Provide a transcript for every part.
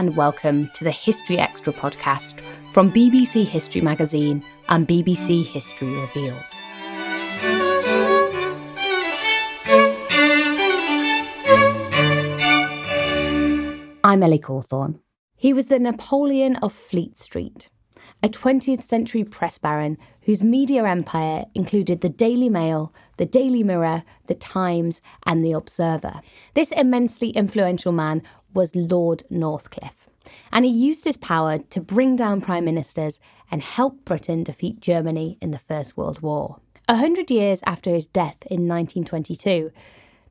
And welcome to the History Extra podcast from BBC History Magazine and BBC History Revealed. I'm Ellie Cawthorne. He was the Napoleon of Fleet Street, a 20th century press baron whose media empire included the Daily Mail, the Daily Mirror, the Times, and the Observer. This immensely influential man was Lord Northcliffe, and he used his power to bring down prime ministers and help Britain defeat Germany in the First World War. A hundred years after his death in 1922,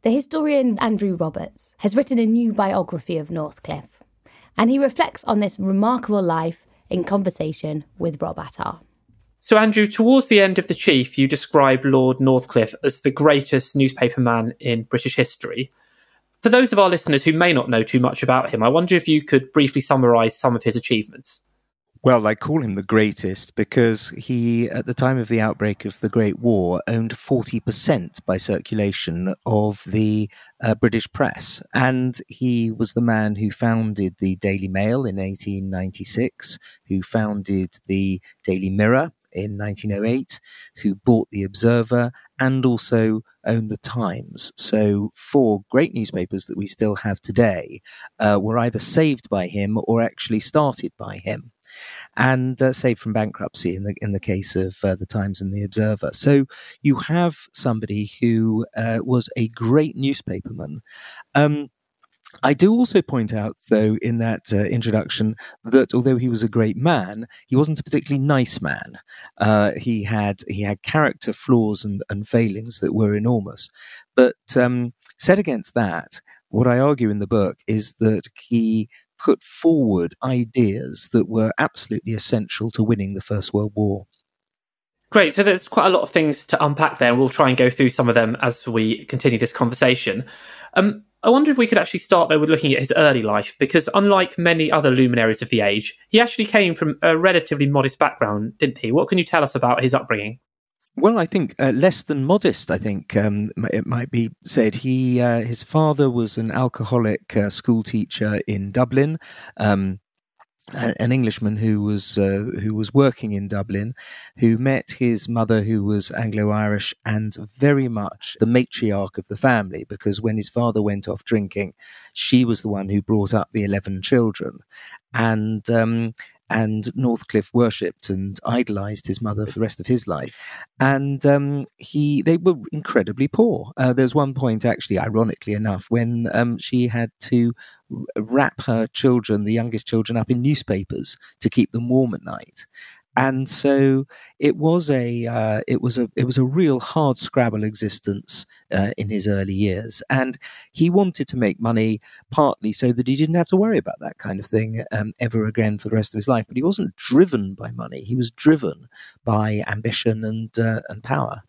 the historian Andrew Roberts has written a new biography of Northcliffe, and he reflects on this remarkable life in conversation with Rob Attar. So, Andrew, towards the end of The Chief, you describe Lord Northcliffe as the greatest newspaperman in British history. For those of our listeners who may not know too much about him, I wonder if you could briefly summarise some of his achievements. Well, I call him the greatest because he, at the time of the outbreak of the Great War, owned 40% by circulation of the uh, British press. And he was the man who founded the Daily Mail in 1896, who founded the Daily Mirror in 1908, who bought the Observer and also owned the Times. So, four great newspapers that we still have today uh, were either saved by him or actually started by him and uh, saved from bankruptcy in the in the case of uh, the Times and the Observer. So you have somebody who uh, was a great newspaperman. Um, I do also point out, though, in that uh, introduction, that although he was a great man, he wasn't a particularly nice man. Uh, he had he had character flaws and, and failings that were enormous. But um, set against that, what I argue in the book is that he put forward ideas that were absolutely essential to winning the First World War. Great. So there's quite a lot of things to unpack there, and we'll try and go through some of them as we continue this conversation. Um, I wonder if we could actually start though with looking at his early life, because unlike many other luminaries of the age, he actually came from a relatively modest background, didn't he? What can you tell us about his upbringing? Well, I think uh, less than modest. I think um, it might be said. He uh, his father was an alcoholic uh, school teacher in Dublin. Um, an Englishman who was uh, who was working in Dublin, who met his mother, who was Anglo-Irish and very much the matriarch of the family, because when his father went off drinking, she was the one who brought up the eleven children, and um, and Northcliffe worshipped and idolized his mother for the rest of his life. And um, he, they were incredibly poor. Uh, there's one point, actually, ironically enough, when um, she had to wrap her children, the youngest children, up in newspapers to keep them warm at night and so it was a uh, it was a it was a real hard scrabble existence uh, in his early years, and he wanted to make money partly so that he didn't have to worry about that kind of thing um, ever again for the rest of his life. But he wasn't driven by money; he was driven by ambition and uh, and power.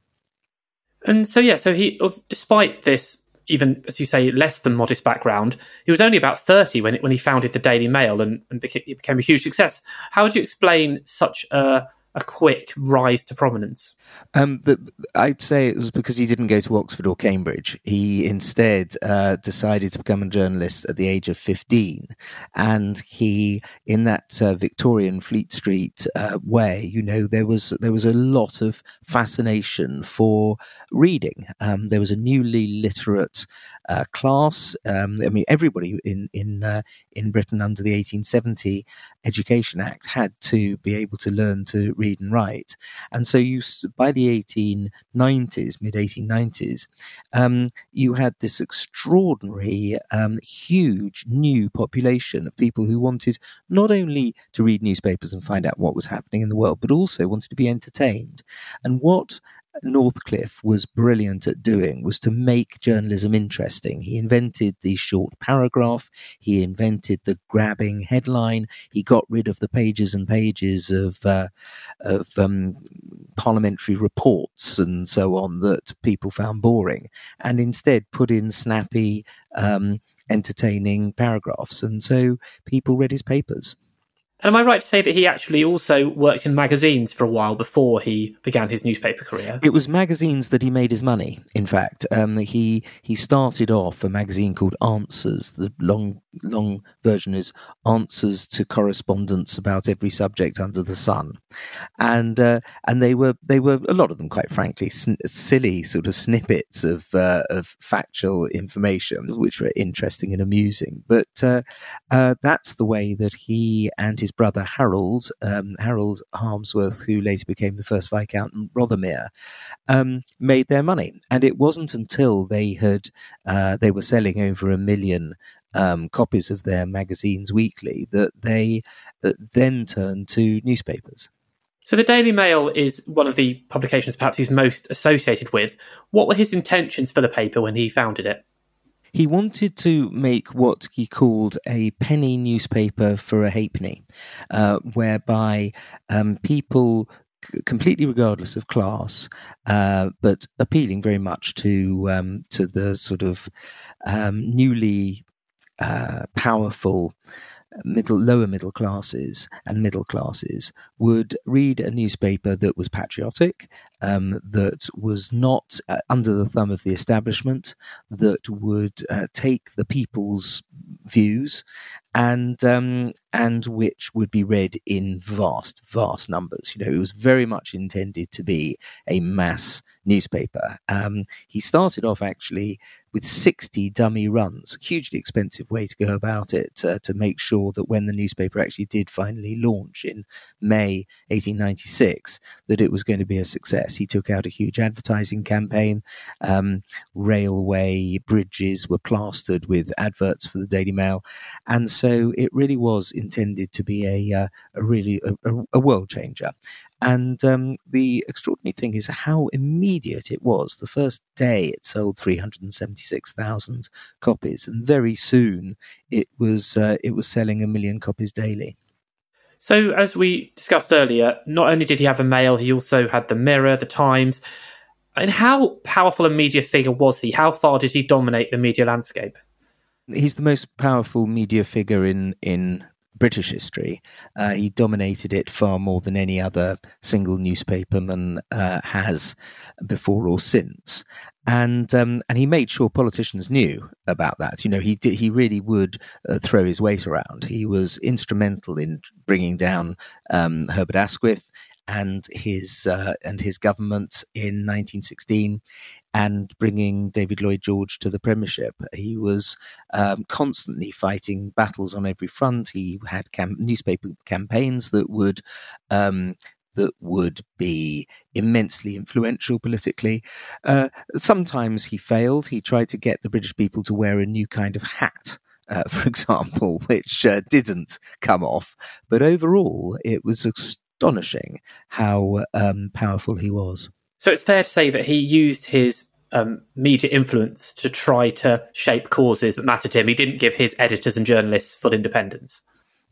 And so yeah, so he despite this even as you say, less than modest background. He was only about 30 when, when he founded the Daily Mail and, and became, became a huge success. How would you explain such a a quick rise to prominence? Um, the, I'd say it was because he didn't go to Oxford or Cambridge. He instead uh, decided to become a journalist at the age of 15. And he, in that uh, Victorian Fleet Street uh, way, you know, there was, there was a lot of fascination for reading. Um, there was a newly literate uh, class. Um, I mean, everybody in, in, uh, in Britain under the 1870 Education Act had to be able to learn to read and write. And so you, by the 1890s, mid 1890s, um, you had this extraordinary, um, huge new population of people who wanted not only to read newspapers and find out what was happening in the world, but also wanted to be entertained. And what Northcliffe was brilliant at doing was to make journalism interesting. He invented the short paragraph, he invented the grabbing headline, he got rid of the pages and pages of uh, of um, parliamentary reports and so on that people found boring, and instead put in snappy, um, entertaining paragraphs, and so people read his papers. And am I right to say that he actually also worked in magazines for a while before he began his newspaper career? It was magazines that he made his money. In fact, um, he he started off a magazine called Answers. The long long version is Answers to Correspondents about every subject under the sun, and uh, and they were they were a lot of them, quite frankly, sn- silly sort of snippets of uh, of factual information, which were interesting and amusing. But uh, uh that's the way that he and his brother Harold, um, Harold Harmsworth, who later became the first Viscount Rothermere, um, made their money. And it wasn't until they had uh, they were selling over a million um, copies of their magazines weekly that they uh, then turned to newspapers. So the Daily Mail is one of the publications perhaps he's most associated with. What were his intentions for the paper when he founded it? He wanted to make what he called a penny newspaper for a halfpenny, uh, whereby um, people completely regardless of class, uh, but appealing very much to um, to the sort of um, newly uh, powerful middle lower middle classes and middle classes would read a newspaper that was patriotic um, that was not uh, under the thumb of the establishment that would uh, take the people's views and um, and which would be read in vast vast numbers. You know it was very much intended to be a mass newspaper. Um, he started off actually with 60 dummy runs. Hugely expensive way to go about it uh, to make sure that when the newspaper actually did finally launch in May 1896, that it was going to be a success. He took out a huge advertising campaign. Um, railway bridges were plastered with adverts for the Daily Mail, and so it really was intended to be a uh, a really a, a world changer. And um, the extraordinary thing is how immediate it was. The first day it sold 376,000 copies, and very soon it was uh, it was selling a million copies daily. So, as we discussed earlier, not only did he have a mail, he also had the Mirror, the Times. And how powerful a media figure was he? How far did he dominate the media landscape? He's the most powerful media figure in in British history. Uh, he dominated it far more than any other single newspaperman uh, has before or since. and um, and he made sure politicians knew about that. You know, he did. He really would uh, throw his weight around. He was instrumental in bringing down um, Herbert Asquith and his uh, and his government in 1916 and bringing David Lloyd George to the Premiership. He was um, constantly fighting battles on every front. He had cam- newspaper campaigns that would. Um, that would be immensely influential politically. Uh, sometimes he failed. He tried to get the British people to wear a new kind of hat. Uh, for example, which uh, didn't come off. But overall, it was astonishing how um, powerful he was. So it's fair to say that he used his um, media influence to try to shape causes that mattered to him. He didn't give his editors and journalists full independence.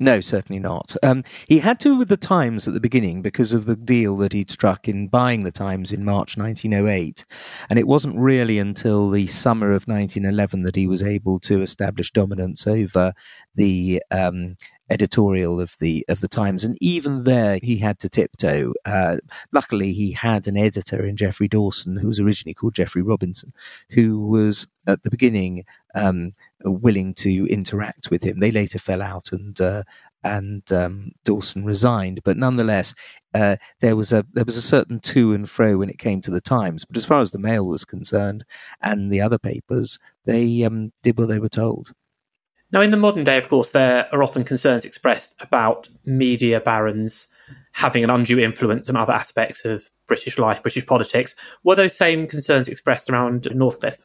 No, certainly not. Um, he had to with the Times at the beginning because of the deal that he'd struck in buying the Times in March 1908. And it wasn't really until the summer of 1911 that he was able to establish dominance over the um, editorial of the of the Times, and even there he had to tiptoe. Uh, luckily, he had an editor in Geoffrey Dawson, who was originally called Geoffrey Robinson, who was at the beginning um, willing to interact with him. They later fell out, and uh, and um, Dawson resigned. But nonetheless, uh, there was a there was a certain to and fro when it came to the Times. But as far as the Mail was concerned, and the other papers, they um, did what they were told. Now, in the modern day, of course, there are often concerns expressed about media barons having an undue influence on other aspects of British life, British politics. Were those same concerns expressed around Northcliffe?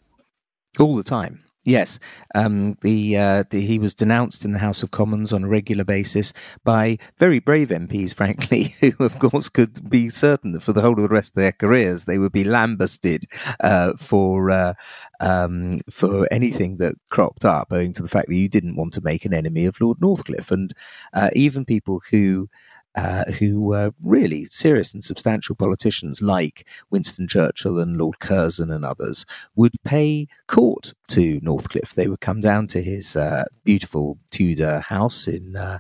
All the time. Yes, um, the, uh, the, he was denounced in the House of Commons on a regular basis by very brave MPs, frankly, who of course could be certain that for the whole of the rest of their careers they would be lambasted uh, for uh, um, for anything that cropped up, owing to the fact that you didn't want to make an enemy of Lord Northcliffe, and uh, even people who uh, who were really serious and substantial politicians like Winston Churchill and Lord Curzon and others would pay court to Northcliffe. They would come down to his uh, beautiful Tudor house in uh,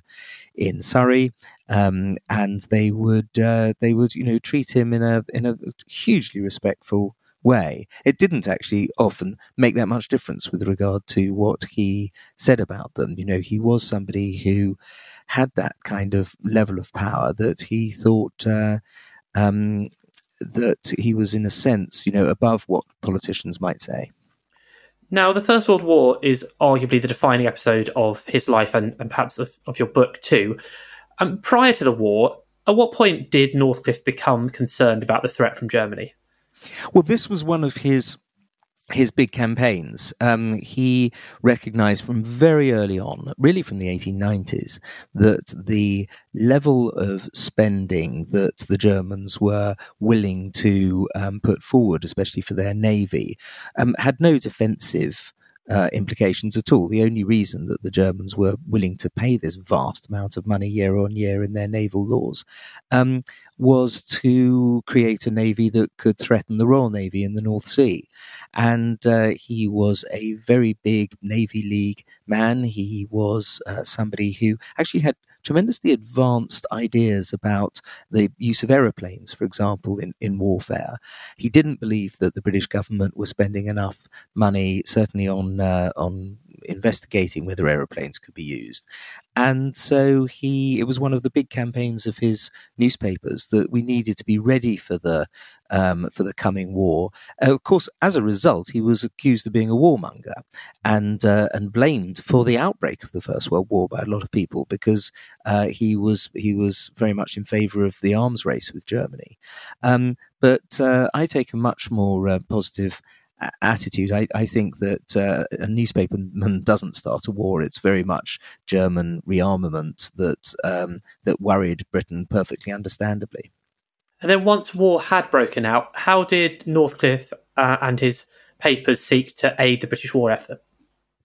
in Surrey. Um, and they would uh, they would you know treat him in a in a hugely respectful way. It didn't actually often make that much difference with regard to what he said about them. You know, he was somebody who had that kind of level of power that he thought uh, um, that he was, in a sense, you know, above what politicians might say. Now, the First World War is arguably the defining episode of his life and, and perhaps of, of, your book too. Um, prior to the war, at what point did Northcliffe become concerned about the threat from Germany? Well, this was one of his his big campaigns. Um, he recognized from very early on, really from the 1890s, that the level of spending that the Germans were willing to um, put forward, especially for their navy, um, had no defensive uh, implications at all. The only reason that the Germans were willing to pay this vast amount of money year on year in their naval laws um, was to create a navy that could threaten the Royal Navy in the North Sea. And uh, he was a very big Navy League man. He was uh, somebody who actually had tremendously advanced ideas about the use of aeroplanes, for example, in, in warfare. He didn't believe that the British government was spending enough money, certainly on uh, on investigating whether aeroplanes could be used. And so he, it was one of the big campaigns of his newspapers that we needed to be ready for the um, for the coming war. Uh, of course, as a result, he was accused of being a warmonger and uh, and blamed for the outbreak of the First World War by a lot of people because uh, he was he was very much in favour of the arms race with Germany. Um, but uh, I take a much more uh, positive attitude. I, I think that uh, a newspaperman doesn't start a war. It's very much German rearmament that um, that worried Britain perfectly understandably. And then once war had broken out, how did Northcliffe uh, and his papers seek to aid the British war effort?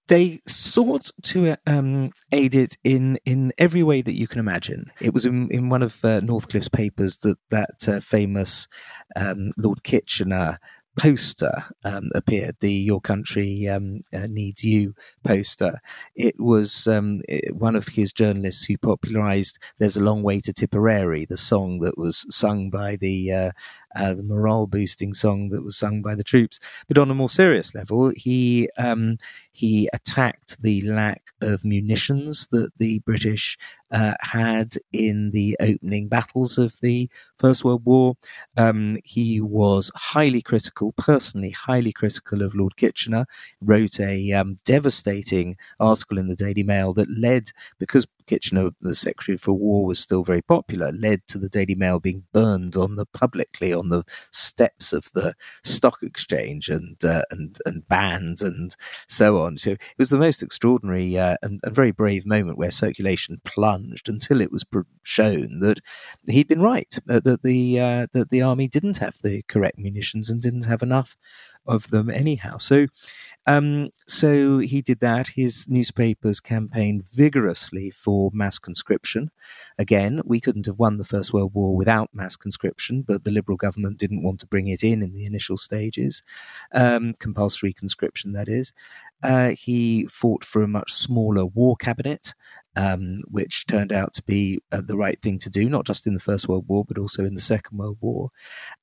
They sought to um, aid it in, in every way that you can imagine. It was in, in one of uh, Northcliffe's papers that that uh, famous um, Lord Kitchener poster um, appeared, the Your Country um, uh, Needs You poster. It was um, it, one of his journalists who popularized There's a Long Way to Tipperary, the song that was sung by the uh, uh, the morale boosting song that was sung by the troops. But on a more serious level, he um, he attacked the lack of munitions that the British uh, had in the opening battles of the First World War. Um, he was highly critical, personally highly critical of Lord Kitchener, wrote a um, devastating article in the Daily Mail that led, because Kitchener, the Secretary for War, was still very popular, led to the Daily Mail being burned on the publicly on the steps of the stock exchange and uh, and and banned and so on. So it was the most extraordinary uh, and, and, very brave moment where circulation plunged until it was shown that he'd been right uh, that the uh, that the army didn't have the correct munitions and didn't have enough of them anyhow. So um, so he did that. His newspapers campaigned vigorously for mass conscription. Again, we couldn't have won the First World War without mass conscription, but the Liberal government didn't want to bring it in in the initial stages, um, compulsory conscription, that is. Uh, he fought for a much smaller war cabinet um, which turned out to be uh, the right thing to do, not just in the First World War, but also in the Second World War.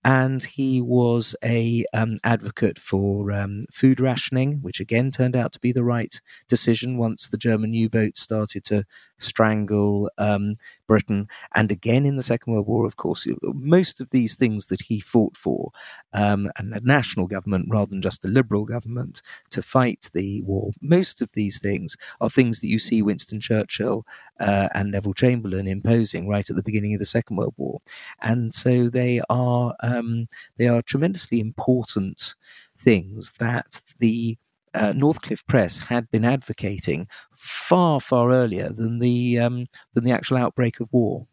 And he was a um, advocate for um, food rationing, which again turned out to be the right decision once the German U-boats started to strangle um, Britain. And again in the Second World War, of course, most of these things that he fought for, um, and a national government rather than just a liberal government to fight the war, most of these things are things that you see Winston Churchill uh, and Neville Chamberlain imposing right at the beginning of the Second World War. And so they are um, they are tremendously important things that the uh, Northcliffe Press had been advocating far, far earlier than the um, than the actual outbreak of war.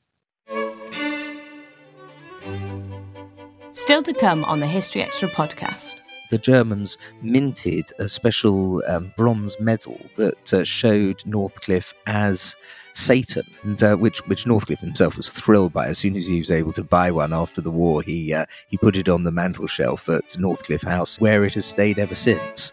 Still to come on the History Extra podcast. The Germans minted a special um, bronze medal that uh, showed Northcliffe as Satan, and uh, which which Northcliffe himself was thrilled by. As soon as he was able to buy one after the war, he uh, he put it on the mantel shelf at Northcliffe House, where it has stayed ever since.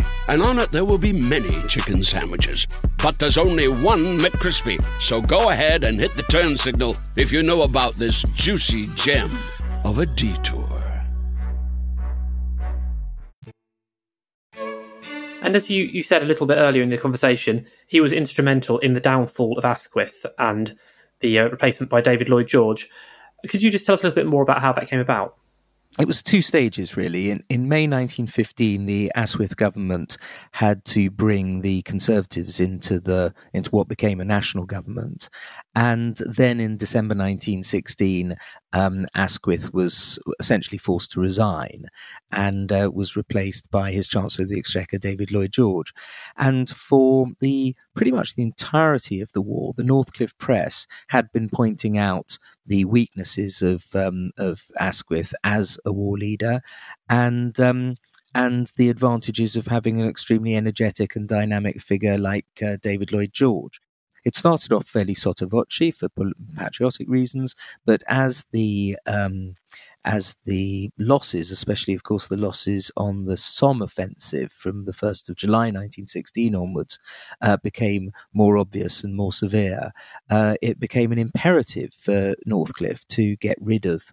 and on it there will be many chicken sandwiches. But there's only one McCrispy. So go ahead and hit the turn signal if you know about this juicy gem of a detour. And as you, you said a little bit earlier in the conversation, he was instrumental in the downfall of Asquith and the uh, replacement by David Lloyd George. Could you just tell us a little bit more about how that came about? It was two stages really. In, in May 1915, the Asquith government had to bring the Conservatives into the into what became a national government, and then in December 1916, um, Asquith was essentially forced to resign and uh, was replaced by his Chancellor of the Exchequer, David Lloyd George. And for the pretty much the entirety of the war, the Northcliffe Press had been pointing out the weaknesses of um, of Asquith as a war leader, and um, and the advantages of having an extremely energetic and dynamic figure like uh, David Lloyd George. It started off fairly sotto voce for patriotic reasons, but as the um, as the losses, especially of course the losses on the Somme offensive from the 1st of July 1916 onwards, uh, became more obvious and more severe, uh, it became an imperative for Northcliffe to get rid of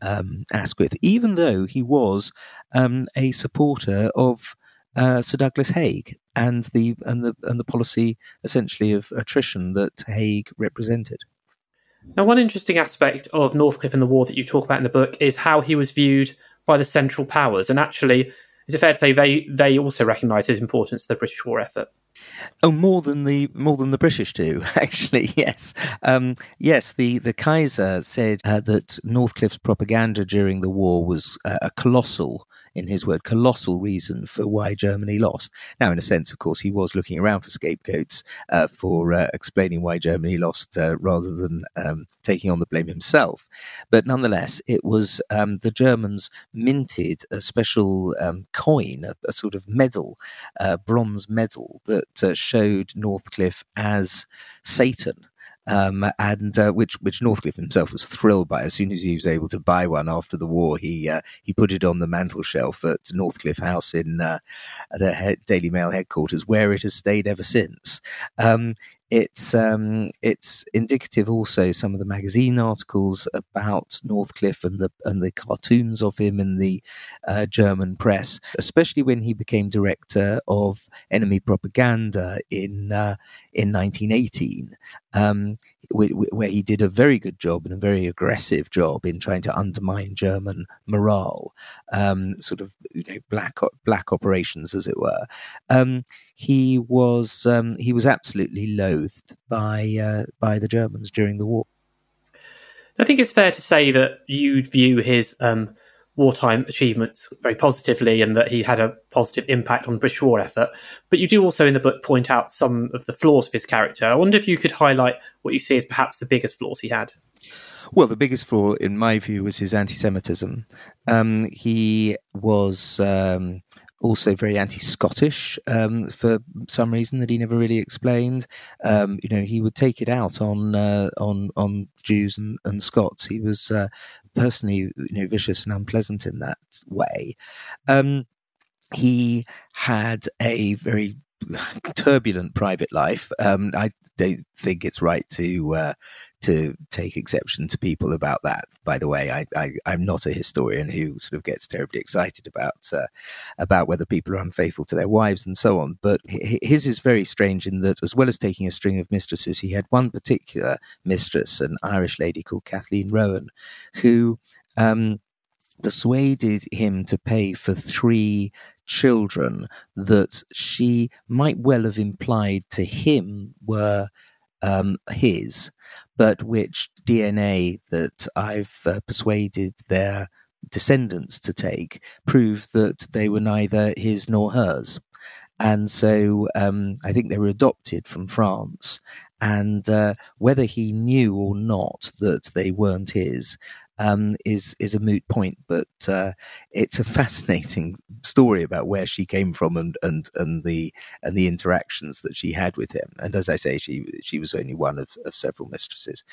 um, Asquith, even though he was um, a supporter of uh, Sir Douglas Haig and the and the and the policy essentially of attrition that Haig represented. Now, one interesting aspect of Northcliffe and the war that you talk about in the book is how he was viewed by the Central Powers, and actually, is it fair to say they they also recognised his importance to the British war effort? Oh, more than the more than the British do, actually. Yes, um, yes. The the Kaiser said uh, that Northcliffe's propaganda during the war was uh, a colossal in his word, colossal reason for why Germany lost. Now, in a sense, of course, he was looking around for scapegoats uh, for uh, explaining why Germany lost uh, rather than um, taking on the blame himself. But nonetheless, it was um, the Germans minted a special um, coin, a, a, sort of medal, a bronze medal that uh, showed Northcliffe as Satan um, and uh, which which Northcliffe himself was thrilled by. As soon as he was able to buy one after the war, he uh, he put it on the mantel shelf at Northcliffe House in uh, the Daily Mail headquarters, where it has stayed ever since. Um, it's um, it's indicative also some of the magazine articles about Northcliffe and the and the cartoons of him in the uh, German press, especially when he became director of enemy propaganda in uh, in 1918. Um, where he did a very good job and a very aggressive job in trying to undermine German morale, um, sort of you know black black operations, as it were. Um, he was um, he was absolutely loathed by uh, by the Germans during the war. I think it's fair to say that you'd view his um, wartime achievements very positively and that he had a positive impact on the British war effort. But you do also in the book point out some of the flaws of his character. I wonder if you could highlight what you see as perhaps the biggest flaws he had. Well, the biggest flaw, in my view, was his anti-Semitism. Um, he was um, also very anti-Scottish um, for some reason that he never really explained. Um, you know, he would take it out on uh, on on Jews and, and Scots. He was uh, personally, you know, vicious and unpleasant in that way. Um, he had a very turbulent private life. Um, I don't think it's right to uh, to take exception to people about that. By the way, I, am not a historian who sort of gets terribly excited about uh, about whether people are unfaithful to their wives and so on. But his is very strange in that, as well as taking a string of mistresses, he had one particular mistress, an Irish lady called Kathleen Wrohan, who. Um, persuaded him to pay for three children that she might well have implied to him were um, his, but which DNA that I've uh, persuaded their descendants to take prove that they were neither his nor hers. And so um, I think they were adopted from France. And uh, whether he knew or not that they weren't his, um, is is a moot point, but uh, it's a fascinating story about where she came from and, and and the and the interactions that she had with him. And as I say, she she was only one of, of several mistresses.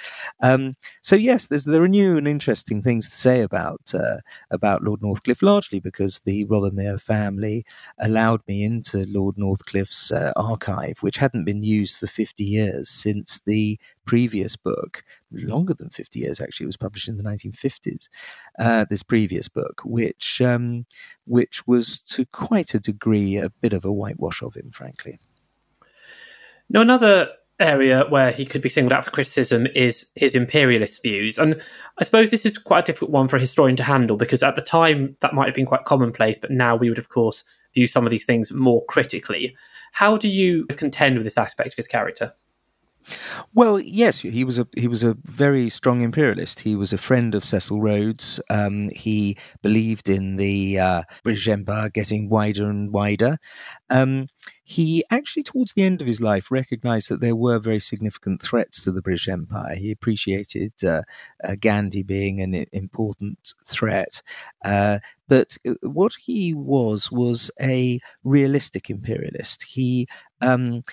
Um, so yes, there are new and interesting things to say about uh, about Lord Northcliffe, largely because the Rothermere family allowed me into Lord Northcliffe's uh, archive, which hadn't been used for fifty years since the previous book, longer than 50 years actually, was published in the 1950s, uh, this previous book, which, um, which was to quite a degree a bit of a whitewash of him, frankly. Now, another area where he could be singled out for criticism is his imperialist views. And I suppose this is quite a difficult one for a historian to handle because at the time that might have been quite commonplace, but now we would, of course, view some of these things more critically. How do you contend with this aspect of his character? Well, yes, he was a he was a very strong imperialist. He was a friend of Cecil Rhodes. Um, he believed in the uh, British Empire getting wider and wider. Um, he actually, towards the end of his life, recognized that there were very significant threats to the British Empire. He appreciated uh, uh, Gandhi being an important threat. Uh, but uh, what he was was a realistic imperialist. He um,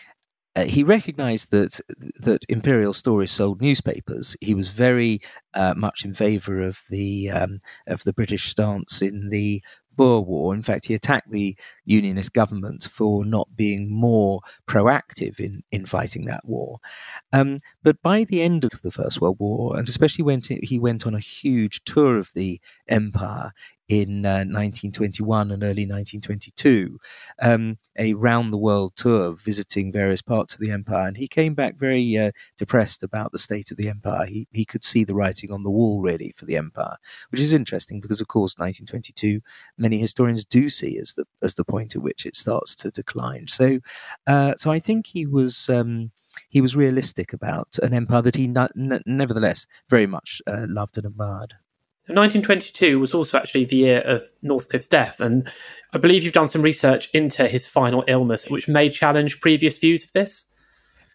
uh, he recognized that that imperial stories sold newspapers. He was very uh, much in favor of the um, of the British stance in the Boer War. In fact, he attacked the Unionist government for not being more proactive in, in fighting that war. Um, but by the end of the First World War, and especially when he went on a huge tour of the empire, in uh, 1921 and early 1922, um, a round the world tour visiting various parts of the empire. And he came back very uh, depressed about the state of the empire. He, he could see the writing on the wall, really, for the empire, which is interesting because, of course, 1922, many historians do see as the, as the point at which it starts to decline. So, uh, so I think he was. Um, he was realistic about an empire that he nevertheless very much uh, loved and admired. 1922 was also actually the year of Northcliffe's death, and I believe you've done some research into his final illness, which may challenge previous views of this.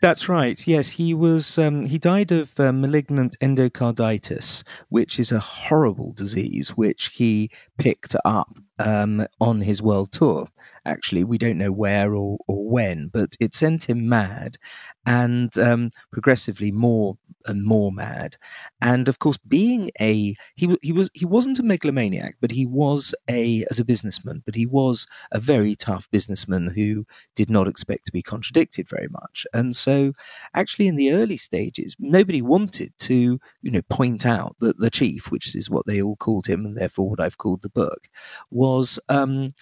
That's right. Yes, he was. Um, he died of uh, malignant endocarditis, which is a horrible disease which he picked up um, on his world tour. Actually, we don't know where or, or when, but it sent him mad, and um, progressively more and more mad. And of course, being a he he was he wasn't a megalomaniac, but he was a as a businessman, but he was a very tough businessman who did not expect to be contradicted very much. And so, actually, in the early stages, nobody wanted to you know point out that the chief, which is what they all called him, and therefore what I've called the book, was um,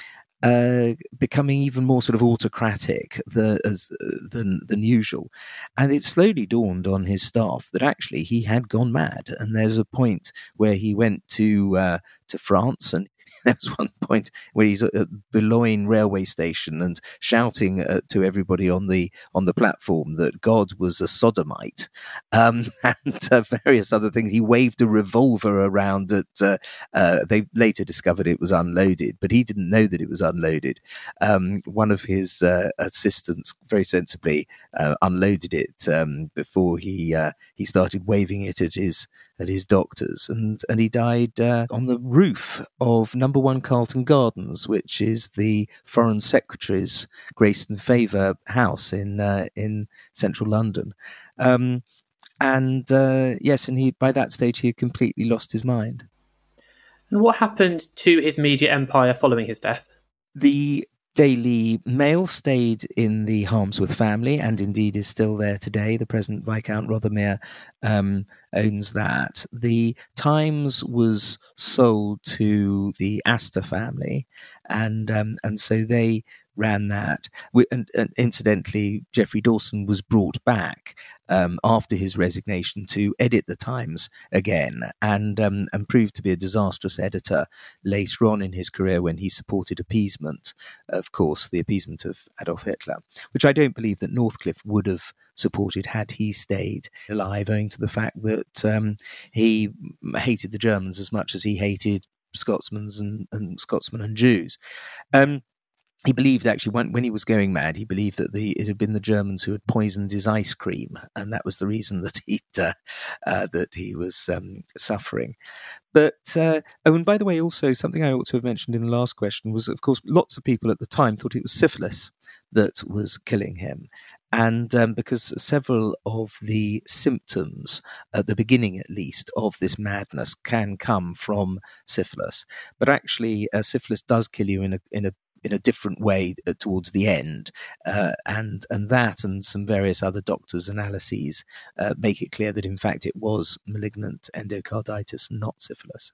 uh, becoming even more sort of autocratic the, as, uh, than than usual, and it slowly dawned on his staff that actually he had gone mad. And there's a point where he went to uh, to France and there was one point where he's at Boulogne railway station and shouting uh, to everybody on the on the platform that God was a sodomite, um, and uh, various other things. He waved a revolver around. Uh, uh, they later discovered it was unloaded, but he didn't know that it was unloaded. Um, one of his uh, assistants very sensibly uh, unloaded it um, before he he started waving it at his at his doctor's, and and he died uh, on the roof of Number One Carlton Gardens, which is the Foreign Secretary's grace and favour house in uh, in central London. Um, and uh, yes, and he by that stage he had completely lost his mind. And what happened to his media empire following his death? The Daily Mail stayed in the Harmsworth family and indeed is still there today. The present Viscount Rothermere um, owns that. The Times was sold to the Astor family, and um, and so they ran that. We, and, and, incidentally, Geoffrey Dawson was brought back um, after his resignation to edit the Times again, and um, and proved to be a disastrous editor later on in his career when he supported appeasement, of course, the appeasement of Adolf Hitler, which I don't believe that Northcliffe would have supported had he stayed alive, owing to the fact that um, he hated the Germans as much as he hated Scotsmen and, and Scotsmen and Jews. Um, he believed actually when, when he was going mad, he believed that the it had been the Germans who had poisoned his ice cream, and that was the reason that he uh, uh, that he was um, suffering. But uh, oh, and by the way, also something I ought to have mentioned in the last question was, of course, lots of people at the time thought it was syphilis that was killing him, and um, because several of the symptoms at the beginning, at least, of this madness can come from syphilis, but actually, uh, syphilis does kill you in a in a in a different way uh, towards the end, uh, and and that and some various other doctors' analyses uh, make it clear that in fact it was malignant endocarditis, not syphilis.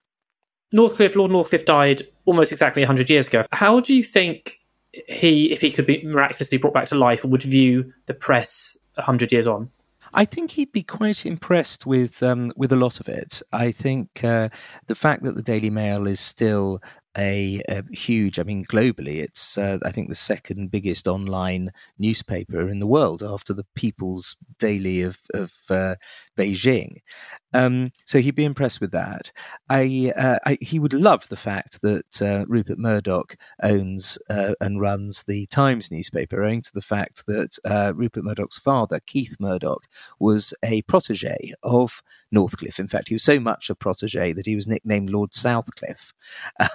Northcliffe, Lord Northcliffe died almost exactly 100 years ago. How do you think he, if he could be miraculously brought back to life, would view the press 100 years on? I think he'd be quite impressed with um, with a lot of it. I think uh, the fact that the Daily Mail is still a, a, huge. I mean, globally, it's uh, I think the second biggest online newspaper in the world after the People's Daily of of uh, Beijing. Um, so he'd be impressed with that. I, uh, I, he would love the fact that uh, Rupert Murdoch owns uh, and runs the Times newspaper, owing to the fact that uh, Rupert Murdoch's father, Keith Murdoch, was a protege of Northcliffe. In fact, he was so much a protege that he was nicknamed Lord Southcliffe.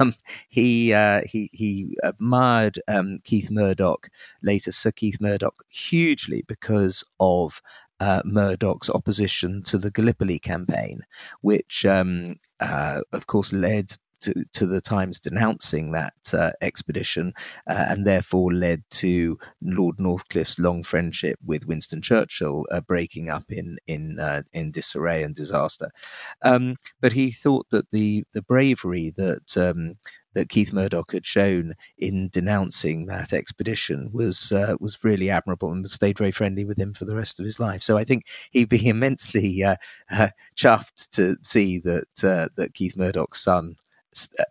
Um, he, uh, he he admired um, Keith Murdoch, later Sir Keith Murdoch, hugely because of uh, Murdoch's opposition to the Gallipoli campaign, which, um, uh, of course, led to, to, the Times denouncing that uh, expedition uh, and therefore led to Lord Northcliffe's long friendship with Winston Churchill uh, breaking up in in uh, in disarray and disaster. Um, but he thought that the the bravery that um, that Keith Murdoch had shown in denouncing that expedition was uh, was really admirable and stayed very friendly with him for the rest of his life. So I think he'd be immensely uh, uh, chuffed to see that uh, that Keith Murdoch's son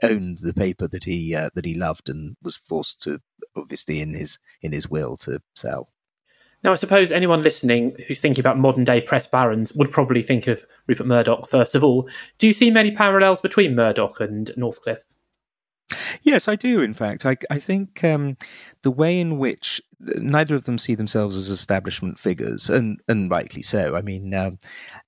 owned the paper that he uh, that he loved and was forced to obviously in his in his will to sell. Now, I suppose anyone listening who's thinking about modern day press barons would probably think of Rupert Murdoch first of all. Do you see many parallels between Murdoch and Northcliffe? Yes, I do. In fact, I, I think um, the way in which neither of them see themselves as establishment figures, and and rightly so. I mean, um,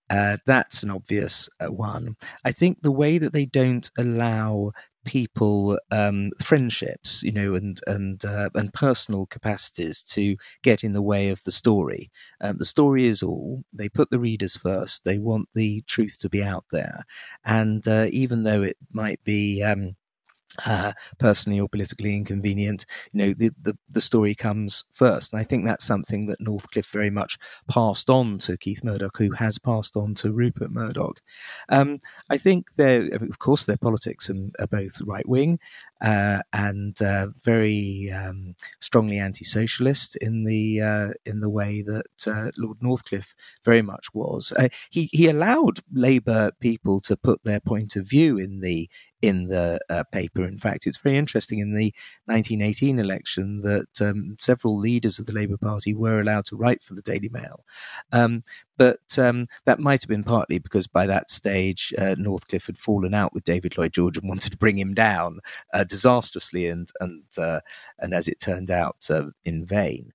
uh, that's an obvious uh, one. I think the way that they don't allow people um, friendships, you know, and and uh, and personal capacities to get in the way of the story. Um, the story is all. They put the readers first. They want the truth to be out there, and uh, even though it might be. Um, uh, personally or politically inconvenient. You know, the, the, the story comes first. And I think that's something that Northcliffe very much passed on to Keith Murdoch, who has passed on to Rupert Murdoch. Um, I think they're, of course, their politics are both right wing uh, and uh, very um, strongly anti-socialist in the uh, in the way that uh, Lord Northcliffe very much was. Uh, he he allowed Labour people to put their point of view in the in the uh, paper. In fact, it's very interesting in the 1918 election that um, several leaders of the Labour Party were allowed to write for the Daily Mail. Um, but um, that might have been partly because by that stage, uh, Northcliffe had fallen out with David Lloyd George and wanted to bring him down uh, disastrously, and and uh, and as it turned out, uh, in vain.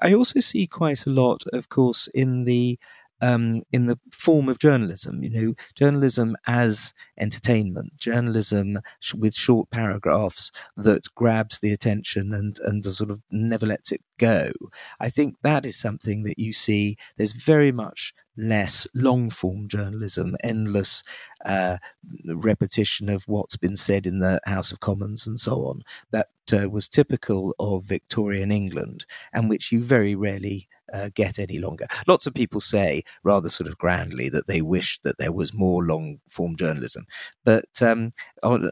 I also see quite a lot, of course, in the um, in the form of journalism. You know, journalism as entertainment, journalism sh- with short paragraphs that grabs the attention and and sort of never lets it go. I think that is something that you see. There's very much less long form journalism, endless uh, repetition of what's been said in the House of Commons and so on, that uh, was typical of Victorian England and which you very rarely uh, get any longer. Lots of people say, rather sort of grandly, that they wish that there was more long form journalism. But um,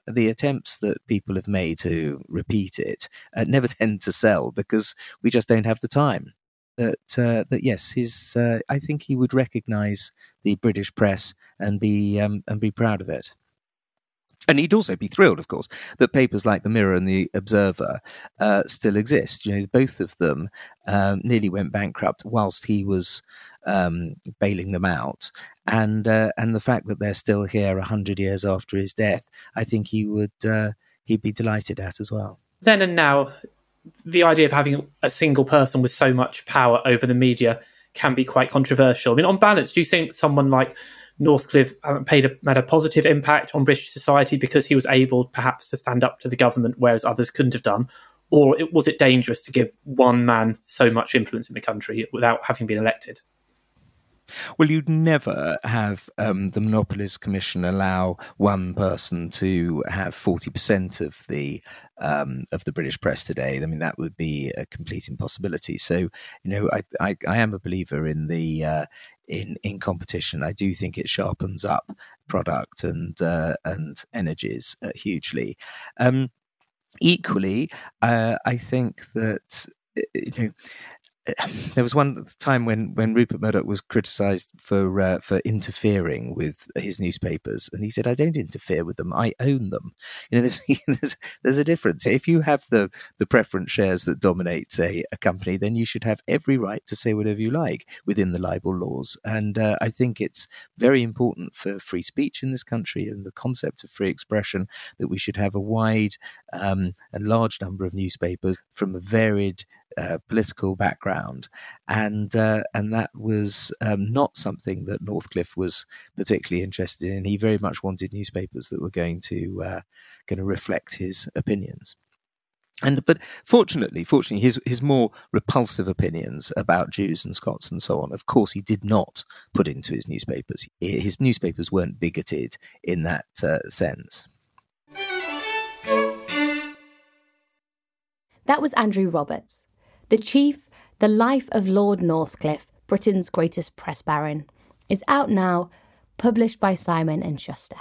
the attempts that people have made to repeat it uh, never tend to sell because we just don't have the time. That uh, that yes, his uh, I think he would recognise the British press and be um, and be proud of it. And he'd also be thrilled, of course, that papers like the Mirror and the Observer uh, still exist. You know, both of them um, nearly went bankrupt whilst he was um, bailing them out, and uh, and the fact that they're still here hundred years after his death, I think he would uh, he'd be delighted at as well. Then and now, the idea of having a single person with so much power over the media can be quite controversial. I mean, on balance, do you think someone like Northcliffe paid a, had a positive impact on British society because he was able perhaps to stand up to the government, whereas others couldn't have done? Or was it dangerous to give one man so much influence in the country without having been elected? Well, you'd never have um, the Monopolies Commission allow one person to have forty percent of the um, of the British press today. I mean, that would be a complete impossibility. So, you know, I I, I am a believer in the uh, in in competition. I do think it sharpens up product and uh, and energies uh, hugely. Um, equally, uh, I think that you know there was one time when, when Rupert Murdoch was criticised for uh, for interfering with his newspapers, and he said, "I don't interfere with them; I own them." You know, there's there's, there's a difference. If you have the the preference shares that dominate a, a company, then you should have every right to say whatever you like within the libel laws. And uh, I think it's very important for free speech in this country and the concept of free expression that we should have a wide um, and large number of newspapers from a varied uh, political background, and uh, and that was um, not something that Northcliffe was particularly interested in. He very much wanted newspapers that were going to uh, going to reflect his opinions. And but fortunately, fortunately, his his more repulsive opinions about Jews and Scots and so on, of course, he did not put into his newspapers. His newspapers weren't bigoted in that uh, sense. That was Andrew Roberts, the Chief, The Life of Lord Northcliffe, Britain's Greatest Press Baron, is out now, published by Simon and Schuster.